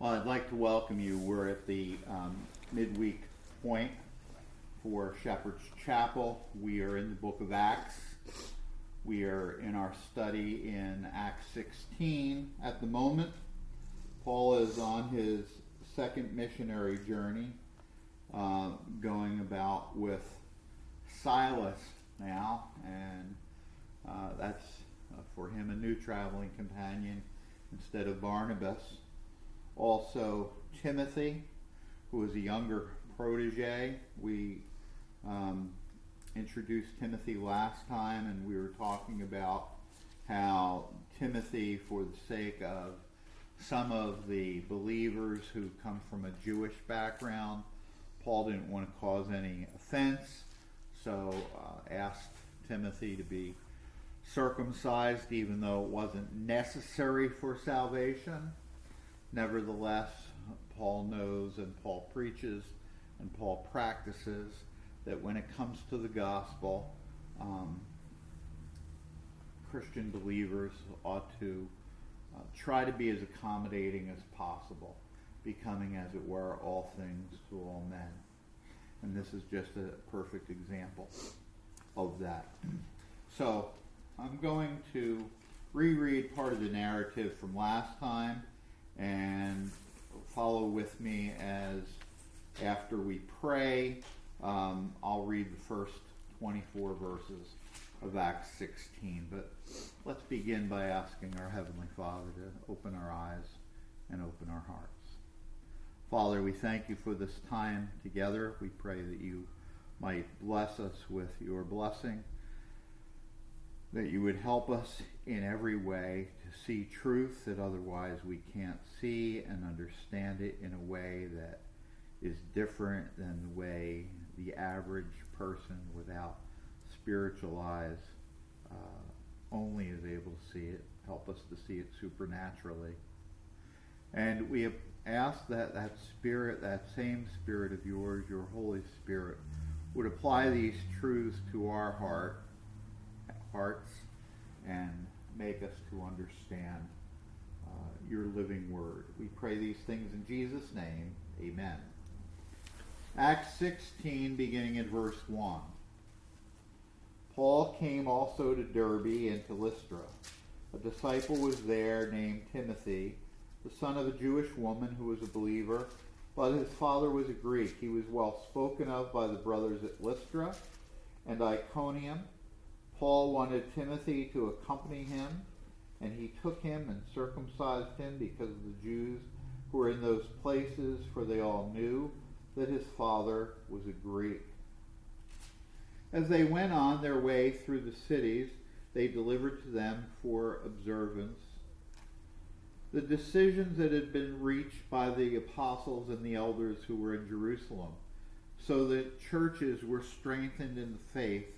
Well, I'd like to welcome you. We're at the um, midweek point for Shepherd's Chapel. We are in the book of Acts. We are in our study in Acts 16 at the moment. Paul is on his second missionary journey, uh, going about with Silas now, and uh, that's uh, for him a new traveling companion instead of Barnabas. Also, Timothy, who is a younger protege. We um, introduced Timothy last time, and we were talking about how Timothy, for the sake of some of the believers who come from a Jewish background, Paul didn't want to cause any offense, so uh, asked Timothy to be circumcised, even though it wasn't necessary for salvation. Nevertheless, Paul knows and Paul preaches and Paul practices that when it comes to the gospel, um, Christian believers ought to uh, try to be as accommodating as possible, becoming, as it were, all things to all men. And this is just a perfect example of that. So, I'm going to reread part of the narrative from last time and follow with me as after we pray, um, I'll read the first 24 verses of Acts 16. But let's begin by asking our Heavenly Father to open our eyes and open our hearts. Father, we thank you for this time together. We pray that you might bless us with your blessing that you would help us in every way to see truth that otherwise we can't see and understand it in a way that is different than the way the average person without spiritual eyes uh, only is able to see it. Help us to see it supernaturally. And we have asked that that spirit, that same spirit of yours, your Holy Spirit, would apply these truths to our heart hearts and make us to understand uh, your living word. We pray these things in Jesus' name. Amen. Acts 16, beginning in verse 1. Paul came also to Derbe and to Lystra. A disciple was there named Timothy, the son of a Jewish woman who was a believer, but his father was a Greek. He was well spoken of by the brothers at Lystra and Iconium Paul wanted Timothy to accompany him, and he took him and circumcised him because of the Jews who were in those places, for they all knew that his father was a Greek. As they went on their way through the cities, they delivered to them for observance the decisions that had been reached by the apostles and the elders who were in Jerusalem, so that churches were strengthened in the faith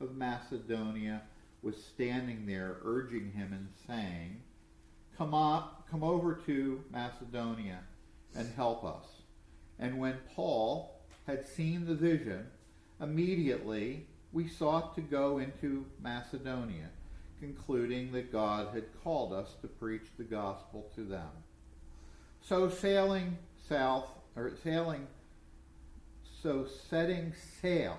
of Macedonia was standing there urging him and saying, Come up, come over to Macedonia and help us. And when Paul had seen the vision, immediately we sought to go into Macedonia, concluding that God had called us to preach the gospel to them. So sailing south, or sailing, so setting sail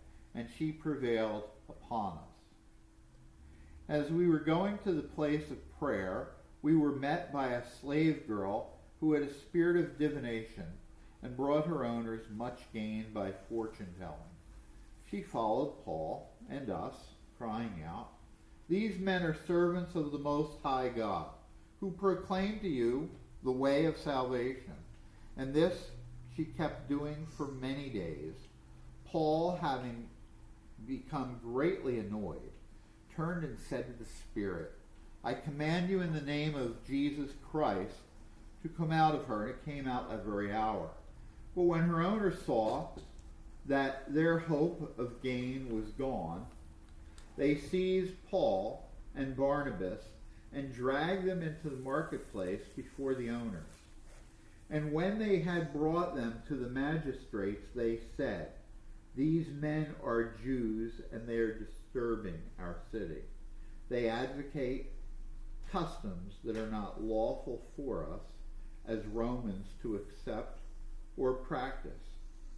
And she prevailed upon us. As we were going to the place of prayer, we were met by a slave girl who had a spirit of divination and brought her owners much gain by fortune telling. She followed Paul and us, crying out, These men are servants of the Most High God, who proclaim to you the way of salvation. And this she kept doing for many days. Paul, having become greatly annoyed, turned and said to the Spirit, I command you in the name of Jesus Christ to come out of her. And it came out that very hour. But when her owners saw that their hope of gain was gone, they seized Paul and Barnabas and dragged them into the marketplace before the owners. And when they had brought them to the magistrates, they said, These men are Jews, and they are disturbing our city. They advocate customs that are not lawful for us as Romans to accept or practice.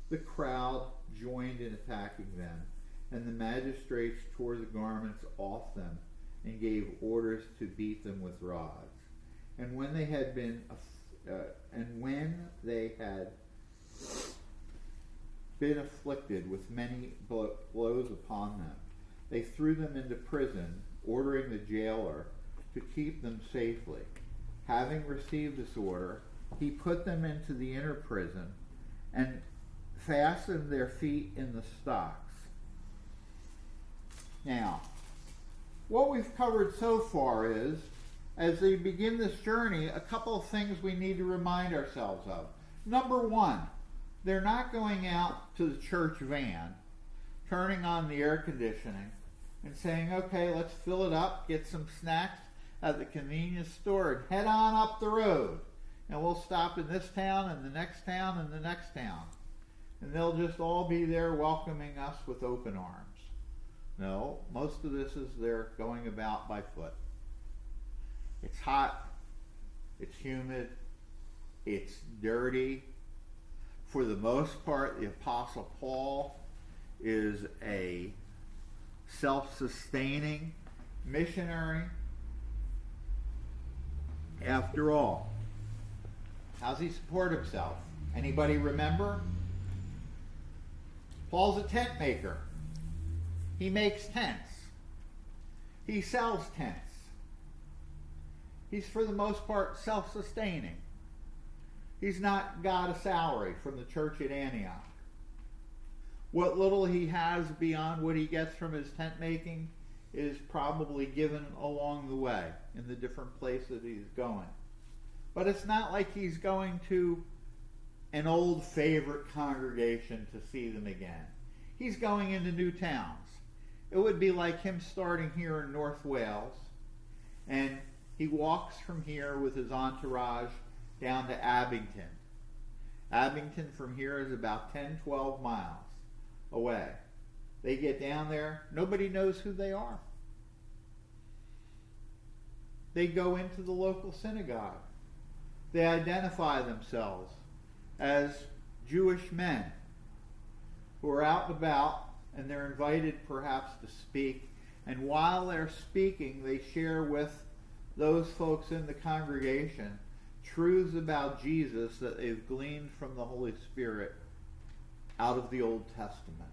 The crowd joined in attacking them, and the magistrates tore the garments off them and gave orders to beat them with rods. And when they had been, uh, and when they had been afflicted with many blows upon them, they threw them into prison, ordering the jailer to keep them safely. Having received this order, he put them into the inner prison and fastened their feet in the stocks. Now, what we've covered so far is, as they begin this journey, a couple of things we need to remind ourselves of. Number one, they're not going out to the church van, turning on the air conditioning, and saying, okay, let's fill it up, get some snacks at the convenience store, and head on up the road and we'll stop in this town and the next town and the next town. And they'll just all be there welcoming us with open arms. No, most of this is they're going about by foot. It's hot, it's humid, it's dirty. For the most part, the Apostle Paul is a self sustaining missionary. After all, How's he support himself? Anybody remember? Paul's a tent maker. He makes tents. He sells tents. He's, for the most part, self sustaining. He's not got a salary from the church at Antioch. What little he has beyond what he gets from his tent making is probably given along the way in the different places he's going. But it's not like he's going to an old favorite congregation to see them again. He's going into new towns. It would be like him starting here in North Wales, and he walks from here with his entourage down to Abington. Abington from here is about 10, 12 miles away. They get down there, nobody knows who they are. They go into the local synagogue. They identify themselves as Jewish men who are out and about and they're invited perhaps to speak. And while they're speaking, they share with those folks in the congregation truths about Jesus that they've gleaned from the Holy Spirit out of the Old Testament.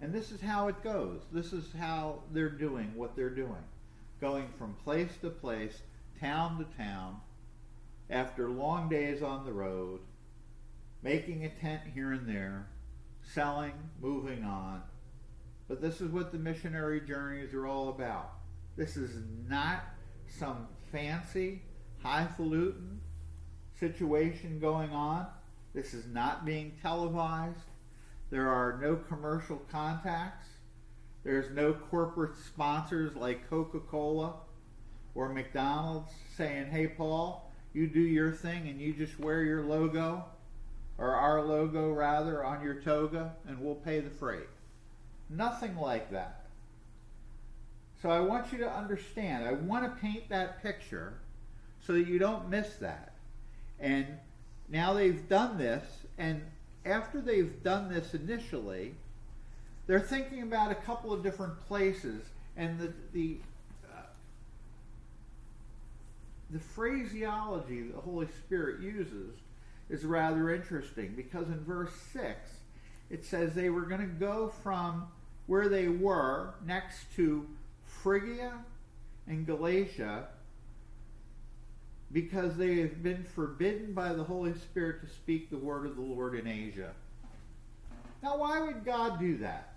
And this is how it goes. This is how they're doing what they're doing. Going from place to place, town to town, after long days on the road, making a tent here and there, selling, moving on. But this is what the missionary journeys are all about. This is not some fancy, highfalutin situation going on. This is not being televised. There are no commercial contacts. There's no corporate sponsors like Coca Cola or McDonald's saying, hey, Paul, you do your thing and you just wear your logo or our logo rather, on your toga, and we'll pay the freight. Nothing like that. So I want you to understand, I want to paint that picture so that you don't miss that. And now they've done this, and after they've done this initially, they're thinking about a couple of different places, and the the uh, the phraseology the Holy Spirit uses is rather interesting because in verse six it says they were going to go from where they were next to Phrygia and Galatia because they have been forbidden by the Holy Spirit to speak the word of the Lord in Asia. Now, why would God do that?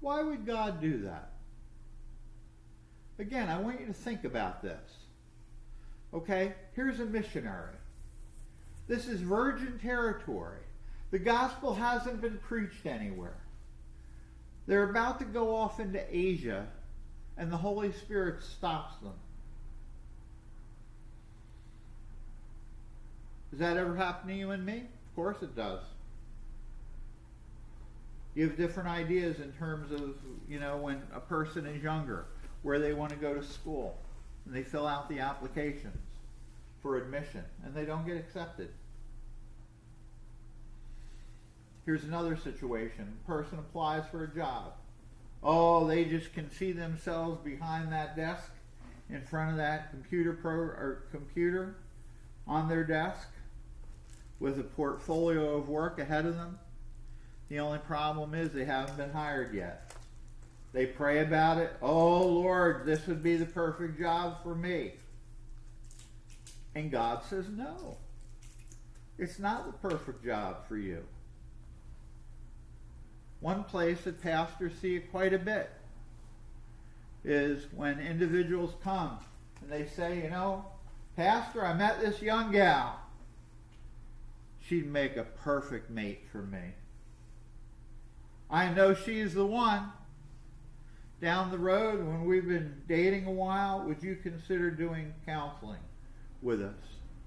Why would God do that? Again, I want you to think about this. Okay? Here's a missionary. This is virgin territory. The gospel hasn't been preached anywhere. They're about to go off into Asia, and the Holy Spirit stops them. Does that ever happen to you and me? Of course it does. You have different ideas in terms of, you know, when a person is younger, where they want to go to school, and they fill out the applications for admission, and they don't get accepted. Here's another situation. A person applies for a job. Oh, they just can see themselves behind that desk in front of that computer pro or computer on their desk with a portfolio of work ahead of them. The only problem is they haven't been hired yet. They pray about it. Oh Lord, this would be the perfect job for me. And God says, no. It's not the perfect job for you. One place that pastors see it quite a bit is when individuals come and they say, you know, Pastor, I met this young gal. She'd make a perfect mate for me. I know she's the one. Down the road, when we've been dating a while, would you consider doing counseling with us?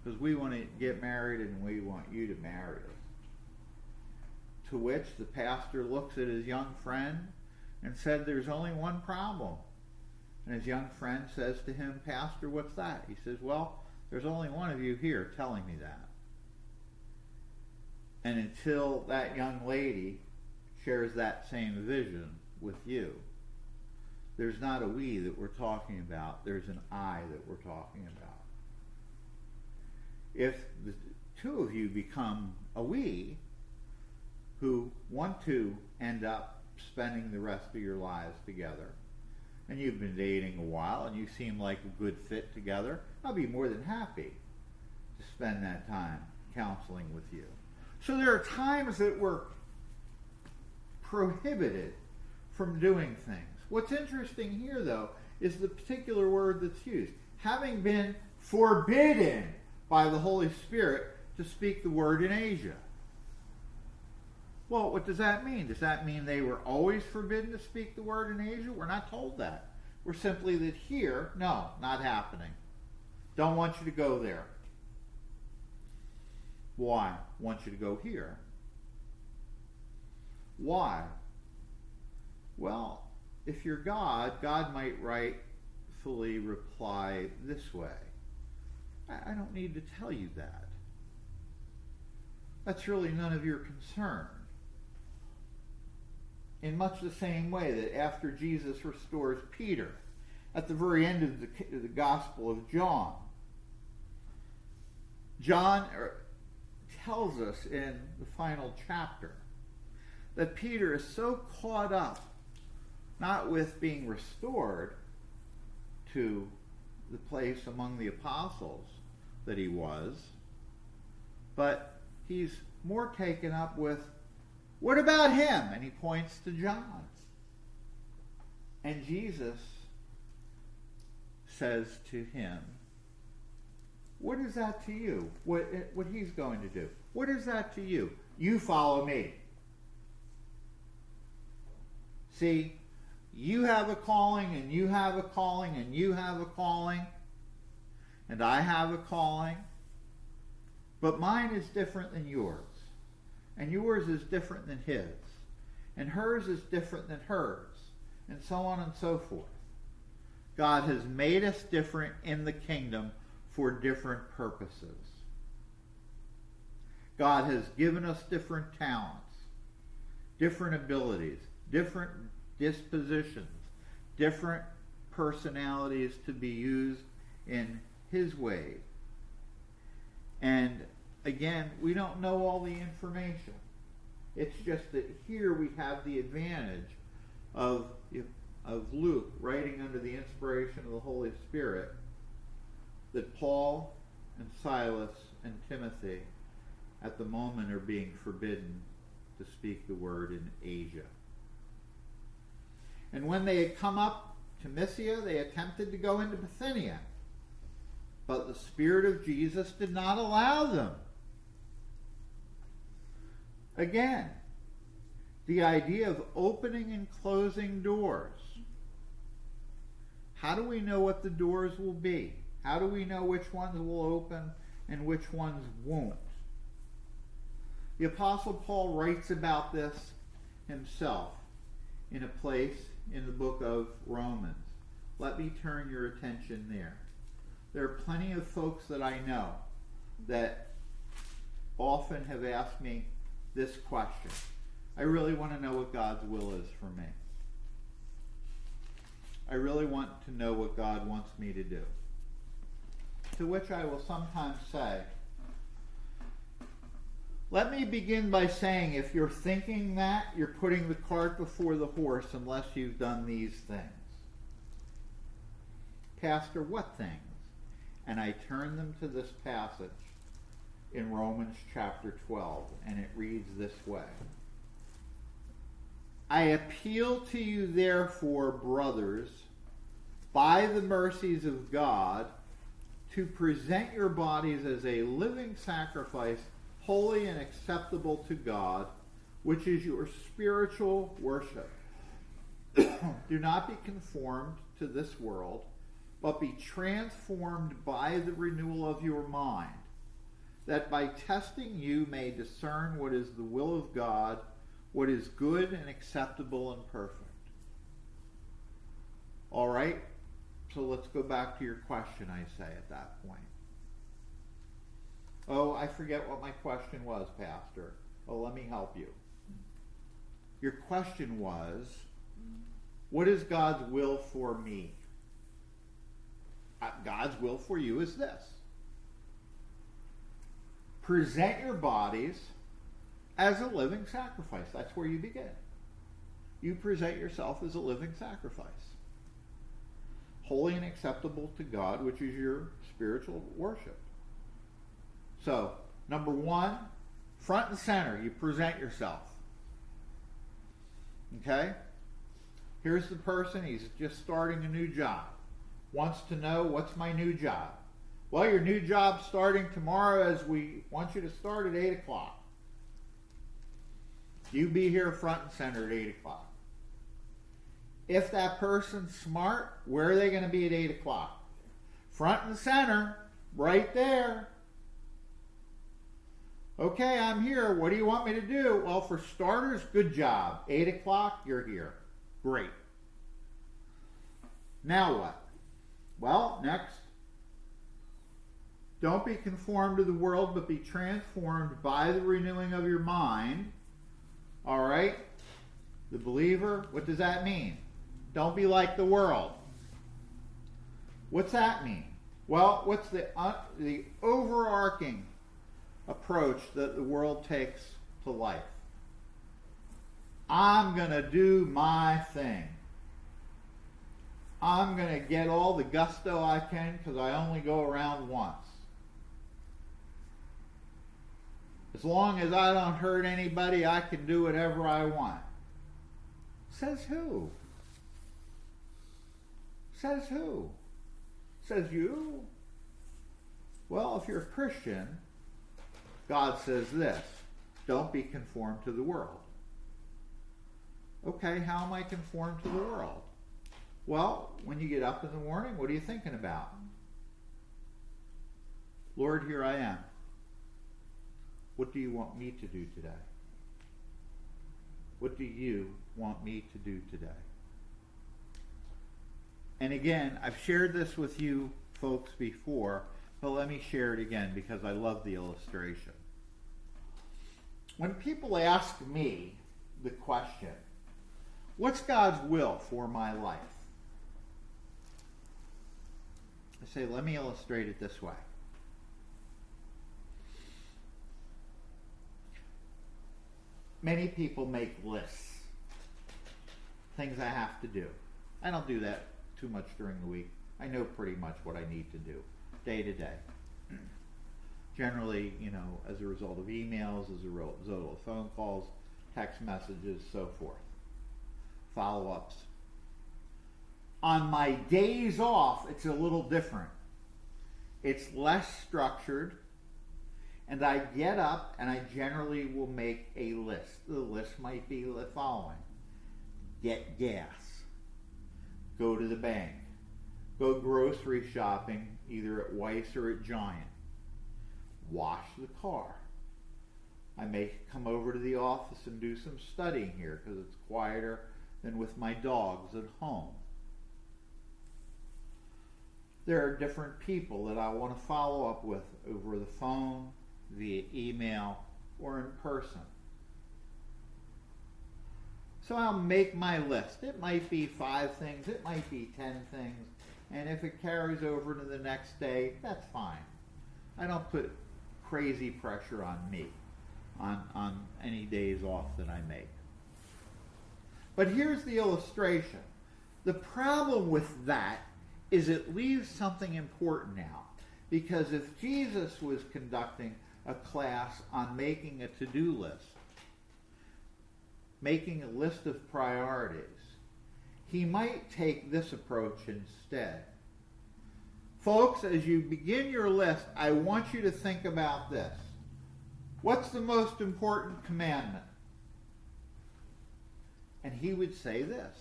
Because we want to get married and we want you to marry us. To which the pastor looks at his young friend and said, There's only one problem. And his young friend says to him, Pastor, what's that? He says, Well, there's only one of you here telling me that. And until that young lady shares that same vision with you, there's not a we that we're talking about, there's an I that we're talking about. If the two of you become a we, who want to end up spending the rest of your lives together. And you've been dating a while and you seem like a good fit together, I'll be more than happy to spend that time counseling with you. So there are times that we're prohibited from doing things. What's interesting here, though, is the particular word that's used. Having been forbidden by the Holy Spirit to speak the word in Asia. Well, what does that mean? Does that mean they were always forbidden to speak the word in Asia? We're not told that. We're simply that here, no, not happening. Don't want you to go there. Why? Want you to go here. Why? Well, if you're God, God might rightfully reply this way I don't need to tell you that. That's really none of your concern in much the same way that after Jesus restores Peter at the very end of the, the Gospel of John, John er, tells us in the final chapter that Peter is so caught up not with being restored to the place among the apostles that he was, but he's more taken up with what about him? And he points to John. And Jesus says to him, What is that to you? What, what he's going to do? What is that to you? You follow me. See, you have a calling, and you have a calling, and you have a calling, and I have a calling. But mine is different than yours. And yours is different than his. And hers is different than hers. And so on and so forth. God has made us different in the kingdom for different purposes. God has given us different talents, different abilities, different dispositions, different personalities to be used in His way. And again, we don't know all the information. It's just that here we have the advantage of, of Luke writing under the inspiration of the Holy Spirit that Paul and Silas and Timothy at the moment are being forbidden to speak the word in Asia. And when they had come up to Mysia, they attempted to go into Bithynia. But the Spirit of Jesus did not allow them. Again, the idea of opening and closing doors. How do we know what the doors will be? How do we know which ones will open and which ones won't? The Apostle Paul writes about this himself in a place in the book of Romans. Let me turn your attention there. There are plenty of folks that I know that often have asked me this question. I really want to know what God's will is for me. I really want to know what God wants me to do. To which I will sometimes say, let me begin by saying if you're thinking that, you're putting the cart before the horse unless you've done these things. Pastor, what things? And I turn them to this passage in Romans chapter 12, and it reads this way I appeal to you, therefore, brothers, by the mercies of God, to present your bodies as a living sacrifice, holy and acceptable to God, which is your spiritual worship. Do not be conformed to this world, but be transformed by the renewal of your mind, that by testing you may discern what is the will of God, what is good and acceptable and perfect. All right? So let's go back to your question, I say, at that point. Oh, I forget what my question was, Pastor. Oh, let me help you. Your question was, what is God's will for me? Uh, God's will for you is this. Present your bodies as a living sacrifice. That's where you begin. You present yourself as a living sacrifice holy and acceptable to God, which is your spiritual worship. So, number one, front and center, you present yourself. Okay? Here's the person, he's just starting a new job. Wants to know what's my new job? Well, your new job starting tomorrow as we want you to start at 8 o'clock. You be here front and center at 8 o'clock. If that person's smart, where are they going to be at 8 o'clock? Front and center, right there. Okay, I'm here. What do you want me to do? Well, for starters, good job. 8 o'clock, you're here. Great. Now what? Well, next. Don't be conformed to the world, but be transformed by the renewing of your mind. All right? The believer, what does that mean? Don't be like the world. What's that mean? Well, what's the, uh, the overarching approach that the world takes to life? I'm going to do my thing. I'm going to get all the gusto I can because I only go around once. As long as I don't hurt anybody, I can do whatever I want. Says who? Says who? Says you? Well, if you're a Christian, God says this don't be conformed to the world. Okay, how am I conformed to the world? Well, when you get up in the morning, what are you thinking about? Lord, here I am. What do you want me to do today? What do you want me to do today? And again, I've shared this with you folks before, but let me share it again because I love the illustration. When people ask me the question, what's God's will for my life? I say, let me illustrate it this way. Many people make lists, things I have to do. I don't do that too much during the week. I know pretty much what I need to do day to day. Generally, you know, as a result of emails, as a result of phone calls, text messages, so forth. Follow ups. On my days off, it's a little different. It's less structured, and I get up and I generally will make a list. The list might be the following get gas go to the bank, go grocery shopping either at Weis or at Giant, wash the car. I may come over to the office and do some studying here because it's quieter than with my dogs at home. There are different people that I want to follow up with over the phone, via email, or in person. So I'll make my list. It might be five things, it might be ten things, and if it carries over to the next day, that's fine. I don't put crazy pressure on me on, on any days off that I make. But here's the illustration. The problem with that is it leaves something important out. Because if Jesus was conducting a class on making a to do list, making a list of priorities, he might take this approach instead. Folks, as you begin your list, I want you to think about this. What's the most important commandment? And he would say this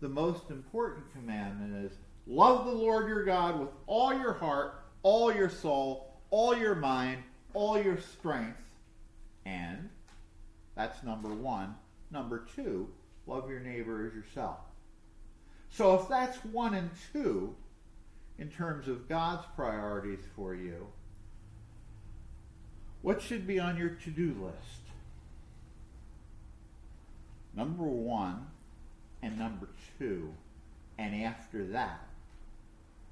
The most important commandment is love the Lord your God with all your heart, all your soul, all your mind, all your strength, and that's number one. Number two, love your neighbor as yourself. So if that's one and two in terms of God's priorities for you, what should be on your to do list? Number one and number two, and after that,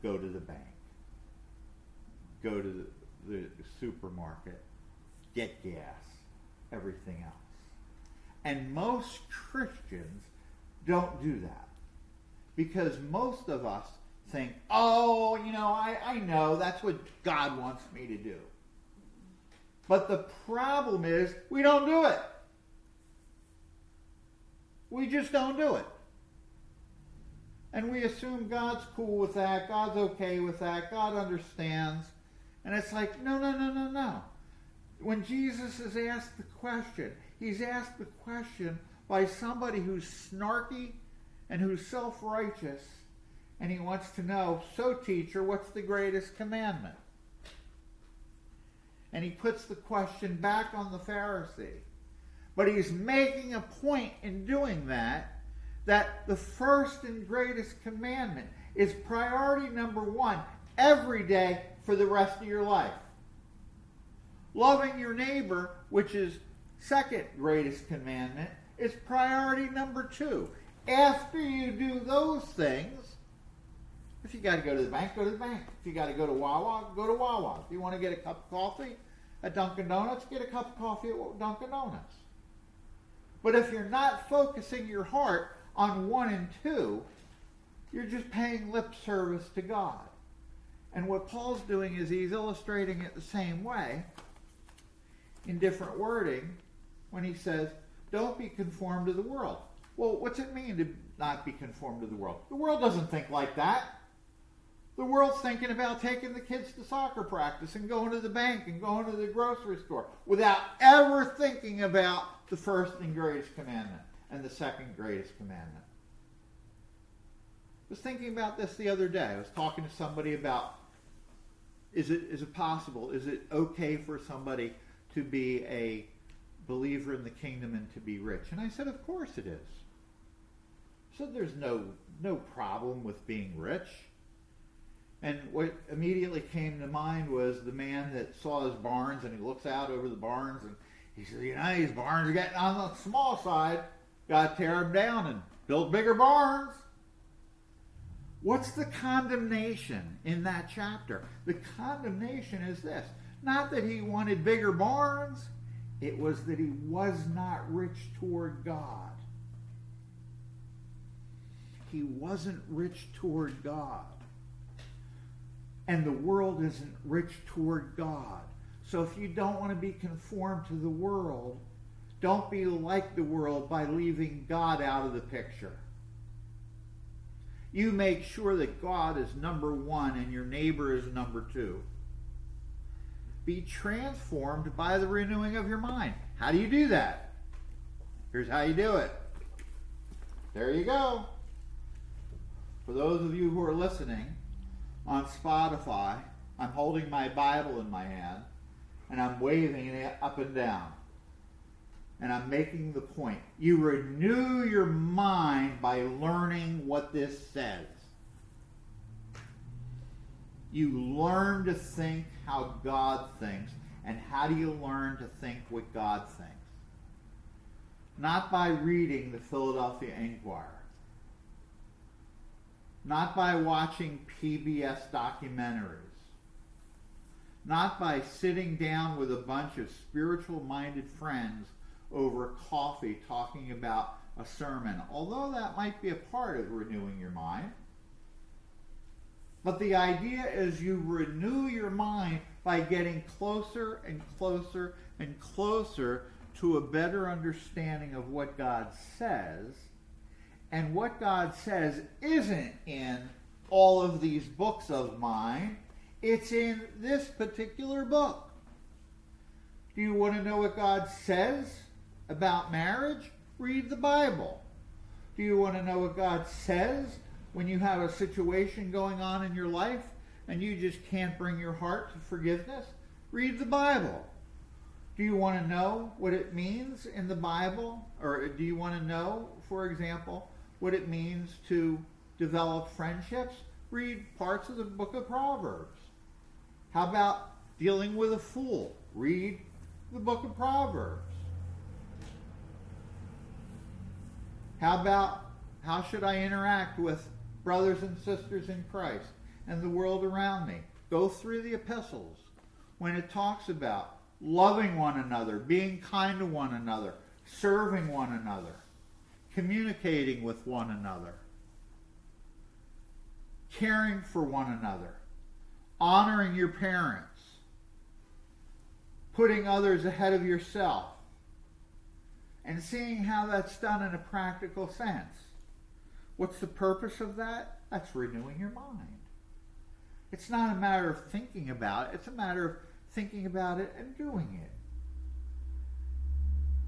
go to the bank. Go to the, the supermarket, get gas, everything else. And most Christians don't do that. Because most of us think, oh, you know, I, I know that's what God wants me to do. But the problem is we don't do it. We just don't do it. And we assume God's cool with that, God's okay with that, God understands. And it's like, no, no, no, no, no. When Jesus is asked the question, He's asked the question by somebody who's snarky and who's self righteous, and he wants to know, so teacher, what's the greatest commandment? And he puts the question back on the Pharisee. But he's making a point in doing that that the first and greatest commandment is priority number one every day for the rest of your life. Loving your neighbor, which is second greatest commandment is priority number two. After you do those things, if you got to go to the bank, go to the bank. If you got to go to Wawa, go to Wawa. If you want to get a cup of coffee at Dunkin' Donuts, get a cup of coffee at Dunkin' Donuts. But if you're not focusing your heart on one and two, you're just paying lip service to God. And what Paul's doing is he's illustrating it the same way in different wording when he says, don't be conformed to the world. Well, what's it mean to not be conformed to the world? The world doesn't think like that. The world's thinking about taking the kids to soccer practice and going to the bank and going to the grocery store without ever thinking about the first and greatest commandment and the second greatest commandment. I was thinking about this the other day. I was talking to somebody about is it is it possible? Is it okay for somebody to be a believer in the kingdom and to be rich? And I said, Of course it is. So there's no no problem with being rich. And what immediately came to mind was the man that saw his barns and he looks out over the barns and he says, You know, these barns are getting on the small side. Got to tear them down and build bigger barns. What's the condemnation in that chapter? The condemnation is this not that he wanted bigger barns, it was that he was not rich toward God. He wasn't rich toward God. And the world isn't rich toward God. So if you don't want to be conformed to the world, don't be like the world by leaving God out of the picture. You make sure that God is number one and your neighbor is number two. Be transformed by the renewing of your mind. How do you do that? Here's how you do it. There you go. For those of you who are listening on Spotify, I'm holding my Bible in my hand and I'm waving it up and down. And I'm making the point. You renew your mind by learning what this says. You learn to think how God thinks. And how do you learn to think what God thinks? Not by reading the Philadelphia Inquirer. Not by watching PBS documentaries not by sitting down with a bunch of spiritual minded friends over coffee talking about a sermon, although that might be a part of renewing your mind. But the idea is you renew your mind by getting closer and closer and closer to a better understanding of what God says. And what God says isn't in all of these books of mine it's in this particular book. Do you want to know what God says about marriage? Read the Bible. Do you want to know what God says when you have a situation going on in your life and you just can't bring your heart to forgiveness? Read the Bible. Do you want to know what it means in the Bible? Or do you want to know, for example, what it means to develop friendships? Read parts of the book of Proverbs. How about dealing with a fool? Read the book of Proverbs. How about how should I interact with brothers and sisters in Christ and the world around me? Go through the epistles when it talks about loving one another, being kind to one another, serving one another, communicating with one another, caring for one another honoring your parents, putting others ahead of yourself, and seeing how that's done in a practical sense. What's the purpose of that? That's renewing your mind. It's not a matter of thinking about it, it's a matter of thinking about it and doing it.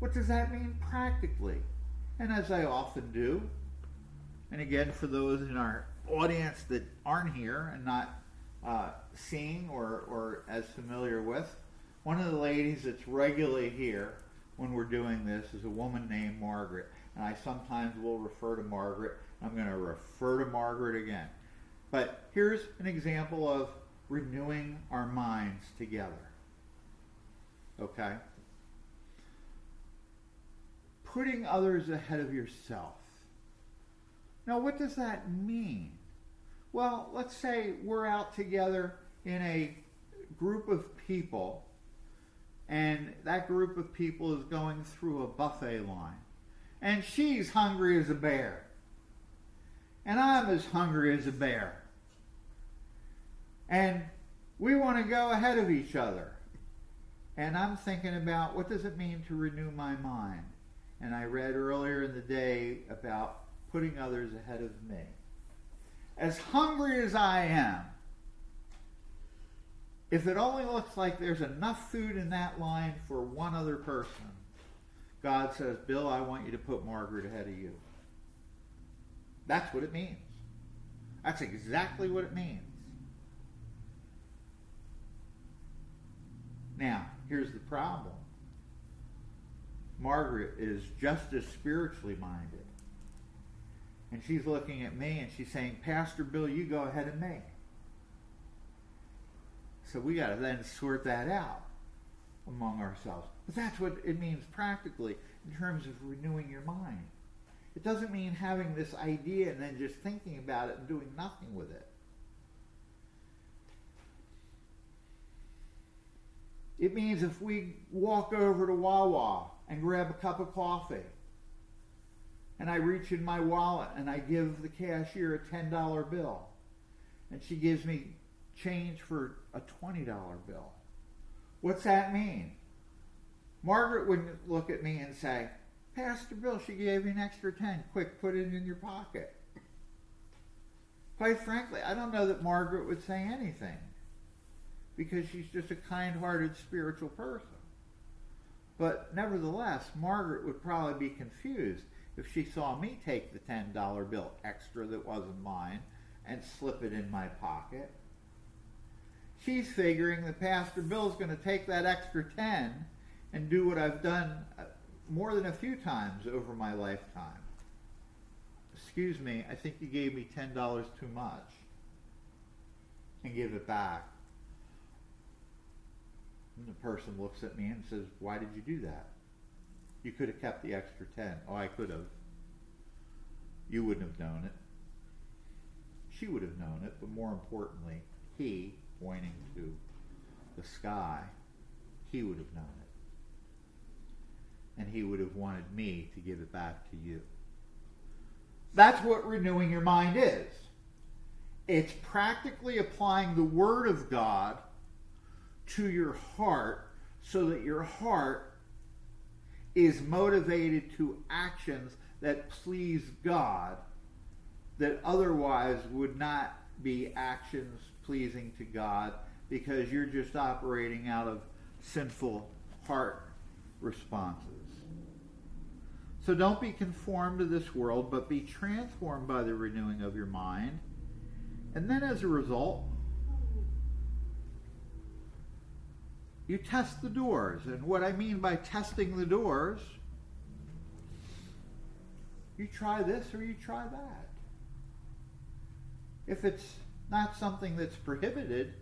What does that mean practically? And as I often do, and again, for those in our audience that aren't here and not uh, seeing or, or as familiar with. One of the ladies that's regularly here when we're doing this is a woman named Margaret. And I sometimes will refer to Margaret. I'm going to refer to Margaret again. But here's an example of renewing our minds together. Okay? Putting others ahead of yourself. Now, what does that mean? Well, let's say we're out together in a group of people, and that group of people is going through a buffet line. And she's hungry as a bear. And I'm as hungry as a bear. And we want to go ahead of each other. And I'm thinking about what does it mean to renew my mind? And I read earlier in the day about putting others ahead of me as hungry as I am, if it only looks like there's enough food in that line for one other person, God says, Bill, I want you to put Margaret ahead of you. That's what it means. That's exactly what it means. Now, here's the problem Margaret is just as spiritually minded. And she's looking at me and she's saying, Pastor Bill, you go ahead of me. So we got to then sort that out among ourselves. But that's what it means practically in terms of renewing your mind. It doesn't mean having this idea and then just thinking about it and doing nothing with it. It means if we walk over to Wawa and grab a cup of coffee, and I reach in my wallet and I give the cashier a $10 bill, and she gives me change for a $20 bill. What's that mean? Margaret wouldn't look at me and say, Pastor Bill, she gave you an extra 10. Quick, put it in your pocket. Quite frankly, I don't know that Margaret would say anything because she's just a kind hearted spiritual person. But nevertheless, Margaret would probably be confused if she saw me take the $10 bill extra that wasn't mine and slip it in my pocket. She's figuring that Pastor Bill's going to take that extra 10 and do what I've done uh, more than a few times over my lifetime. Excuse me, I think you gave me $10 too much. And give it back. And the person looks at me and says, Why did you do that? You could have kept the extra 10. Oh, I could have. You wouldn't have known it. She would have known it, but more importantly, he, pointing to the sky, he would have known it. And he would have wanted me to give it back to you. That's what renewing your mind is. It's practically applying the Word of God to your heart so that your heart is motivated to actions that please God that otherwise would not be actions pleasing to God because you're just operating out of sinful heart responses. So don't be conformed to this world, but be transformed by the renewing of your mind. And then as a result, you test the doors. And what I mean by testing the doors, you try this or you try that. If it's not something that's prohibited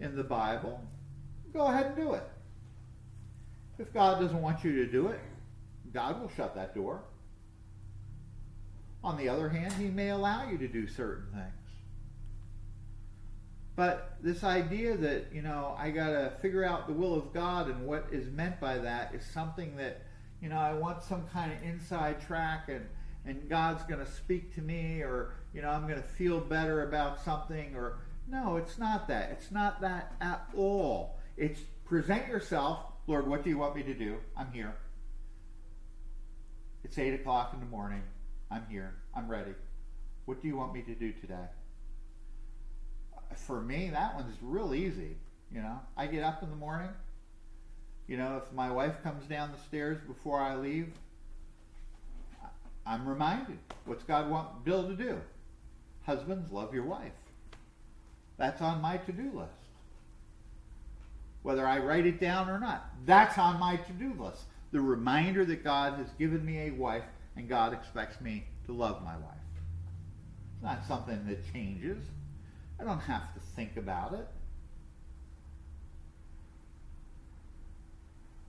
in the Bible, go ahead and do it. If God doesn't want you to do it, God will shut that door. On the other hand, He may allow you to do certain things. But this idea that, you know, I got to figure out the will of God and what is meant by that is something that, you know, I want some kind of inside track and, and God's going to speak to me or, you know, I'm going to feel better about something or, no, it's not that. It's not that at all. It's present yourself. Lord, what do you want me to do? I'm here. It's 8 o'clock in the morning. I'm here. I'm ready. What do you want me to do today? for me, that one's real easy. You know, I get up in the morning. You know, if my wife comes down the stairs before I leave, I'm reminded. What's God want Bill to do? Husbands, love your wife. That's on my to-do list. Whether I write it down or not, that's on my to-do list. The reminder that God has given me a wife and God expects me to love my wife. It's not something that changes. I don't have to think about it. it.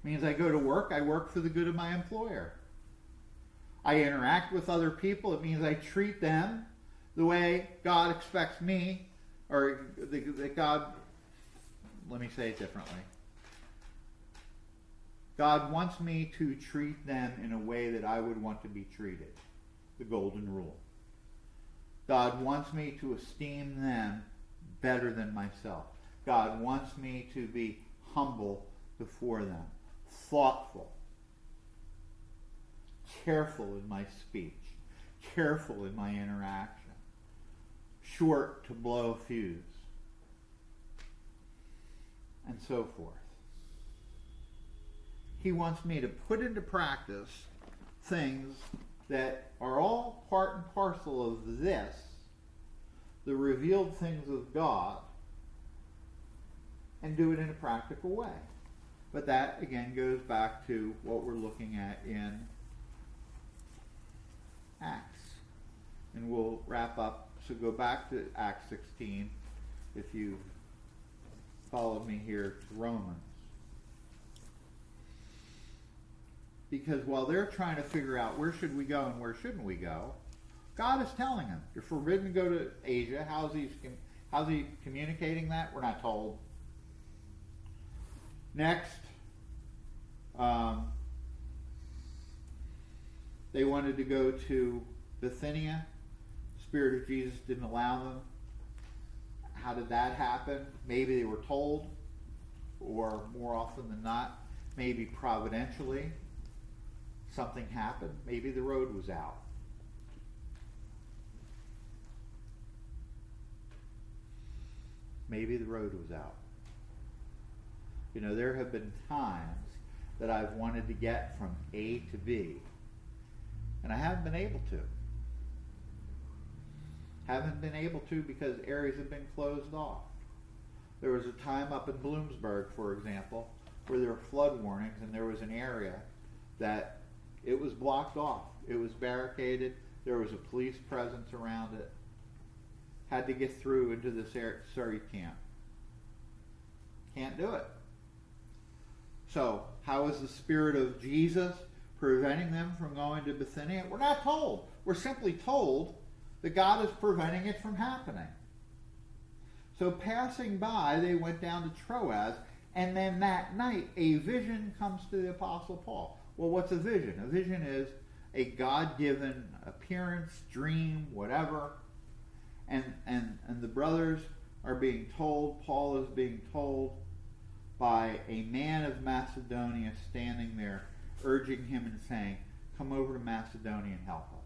Means I go to work, I work for the good of my employer. I interact with other people, it means I treat them the way God expects me, or that God, let me say it differently. God wants me to treat them in a way that I would want to be treated. The golden rule. God wants me to esteem them better than myself. God wants me to be humble before them, thoughtful, careful in my speech, careful in my interaction, short to blow a fuse, and so forth. He wants me to put into practice things that are all part and parcel of this, the revealed things of God, and do it in a practical way. But that, again, goes back to what we're looking at in Acts. And we'll wrap up. So go back to Acts 16 if you follow me here to Romans. Because while they're trying to figure out where should we go and where shouldn't we go, God is telling them, you're forbidden to go to Asia. How's he, how's he communicating that? We're not told. Next, um, they wanted to go to Bithynia. Spirit of Jesus didn't allow them. How did that happen? Maybe they were told, or more often than not, maybe providentially, something happened. Maybe the road was out. Maybe the road was out. You know, there have been times that I've wanted to get from A to B, and I haven't been able to. Haven't been able to because areas have been closed off. There was a time up in Bloomsburg, for example, where there were flood warnings, and there was an area that it was blocked off. It was barricaded. There was a police presence around it. Had to get through into this Surrey camp. Can't do it. So, how is the Spirit of Jesus preventing them from going to Bithynia? We're not told. We're simply told that God is preventing it from happening. So, passing by, they went down to Troas, and then that night, a vision comes to the Apostle Paul. Well, what's a vision? A vision is a God given appearance, dream, whatever. And, and, and the brothers are being told, Paul is being told by a man of Macedonia standing there, urging him and saying, Come over to Macedonia and help us.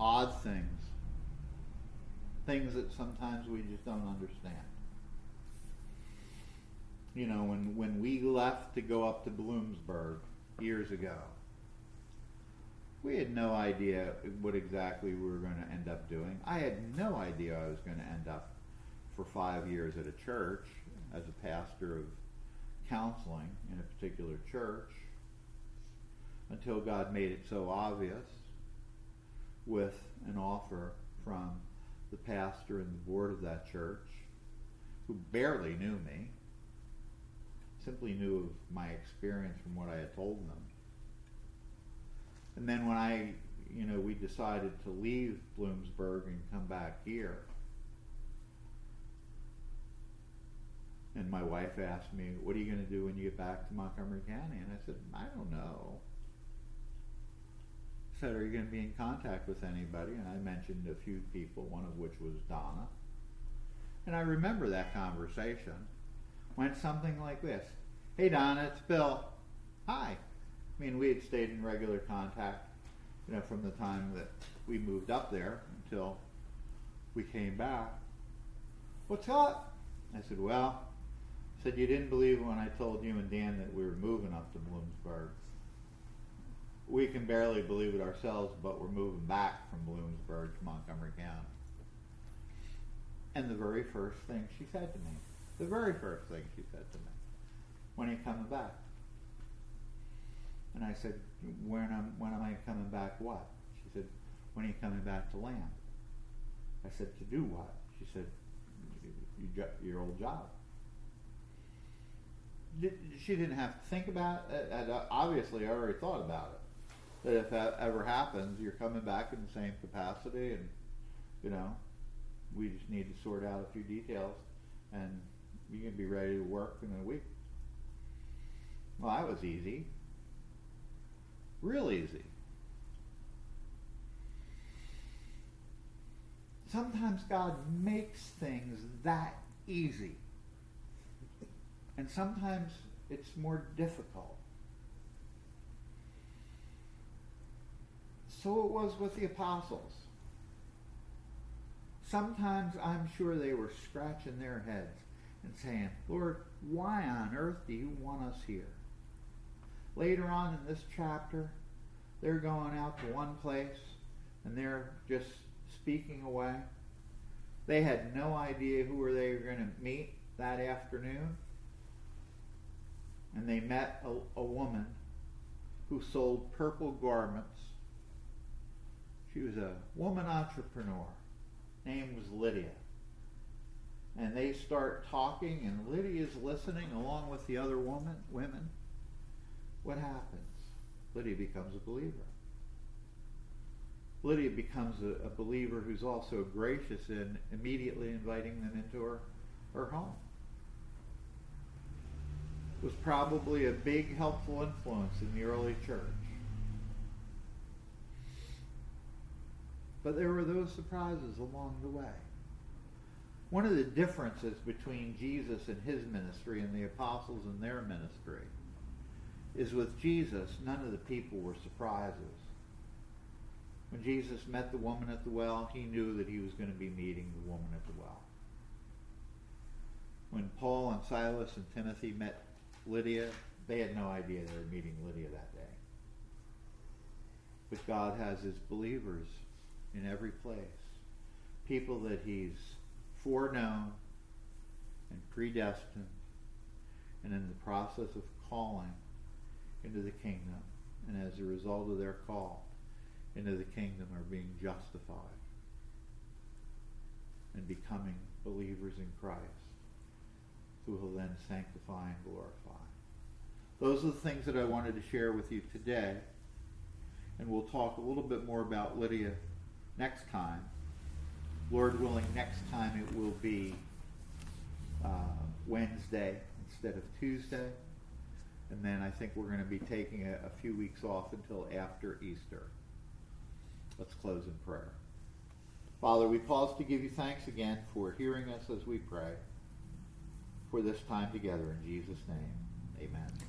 Odd things. Things that sometimes we just don't understand. You know, when, when we left to go up to Bloomsburg years ago, we had no idea what exactly we were going to end up doing. I had no idea I was going to end up for five years at a church as a pastor of counseling in a particular church until God made it so obvious with an offer from the pastor and the board of that church who barely knew me, simply knew of my experience from what I had told them. And then when I, you know, we decided to leave Bloomsburg and come back here, and my wife asked me, "What are you going to do when you get back to Montgomery County?" And I said, "I don't know." I said, "Are you going to be in contact with anybody?" And I mentioned a few people, one of which was Donna. And I remember that conversation went something like this: "Hey Donna, it's Bill. Hi. I mean, we had stayed in regular contact, you know, from the time that we moved up there until we came back. What's up? I said, well, said, you didn't believe when I told you and Dan that we were moving up to Bloomsburg. We can barely believe it ourselves, but we're moving back from Bloomsburg to Montgomery County. And the very first thing she said to me, the very first thing she said to me, when are you coming back? And I said, when am, when am I coming back what? She said, when are you coming back to land? I said, to do what? She said, you, your old job. She didn't have to think about it. Uh, obviously, I already thought about it. That if that ever happens, you're coming back in the same capacity, and you know, we just need to sort out a few details, and you can be ready to work in a week. Well, that was easy. Real easy. Sometimes God makes things that easy. And sometimes it's more difficult. So it was with the apostles. Sometimes I'm sure they were scratching their heads and saying, Lord, why on earth do you want us here? Later on in this chapter, they're going out to one place and they're just speaking away. They had no idea who they were going to meet that afternoon. And they met a, a woman who sold purple garments. She was a woman entrepreneur. Name was Lydia. And they start talking, and Lydia's listening along with the other woman, women. What happens? Lydia becomes a believer. Lydia becomes a, a believer who's also gracious in immediately inviting them into her, her home. Was probably a big helpful influence in the early church. But there were those surprises along the way. One of the differences between Jesus and his ministry and the apostles and their ministry is with Jesus, none of the people were surprises. When Jesus met the woman at the well, he knew that he was going to be meeting the woman at the well. When Paul and Silas and Timothy met Lydia, they had no idea they were meeting Lydia that day. But God has his believers in every place. People that he's foreknown and predestined and in the process of calling into the kingdom. And as a result of their call into the kingdom are being justified and becoming believers in Christ who will then sanctify and glorify. Those are the things that I wanted to share with you today. And we'll talk a little bit more about Lydia next time. Lord willing, next time it will be uh, Wednesday instead of Tuesday. And then I think we're going to be taking a, a few weeks off until after Easter. Let's close in prayer. Father, we pause to give you thanks again for hearing us as we pray for this time together. In Jesus' name, amen.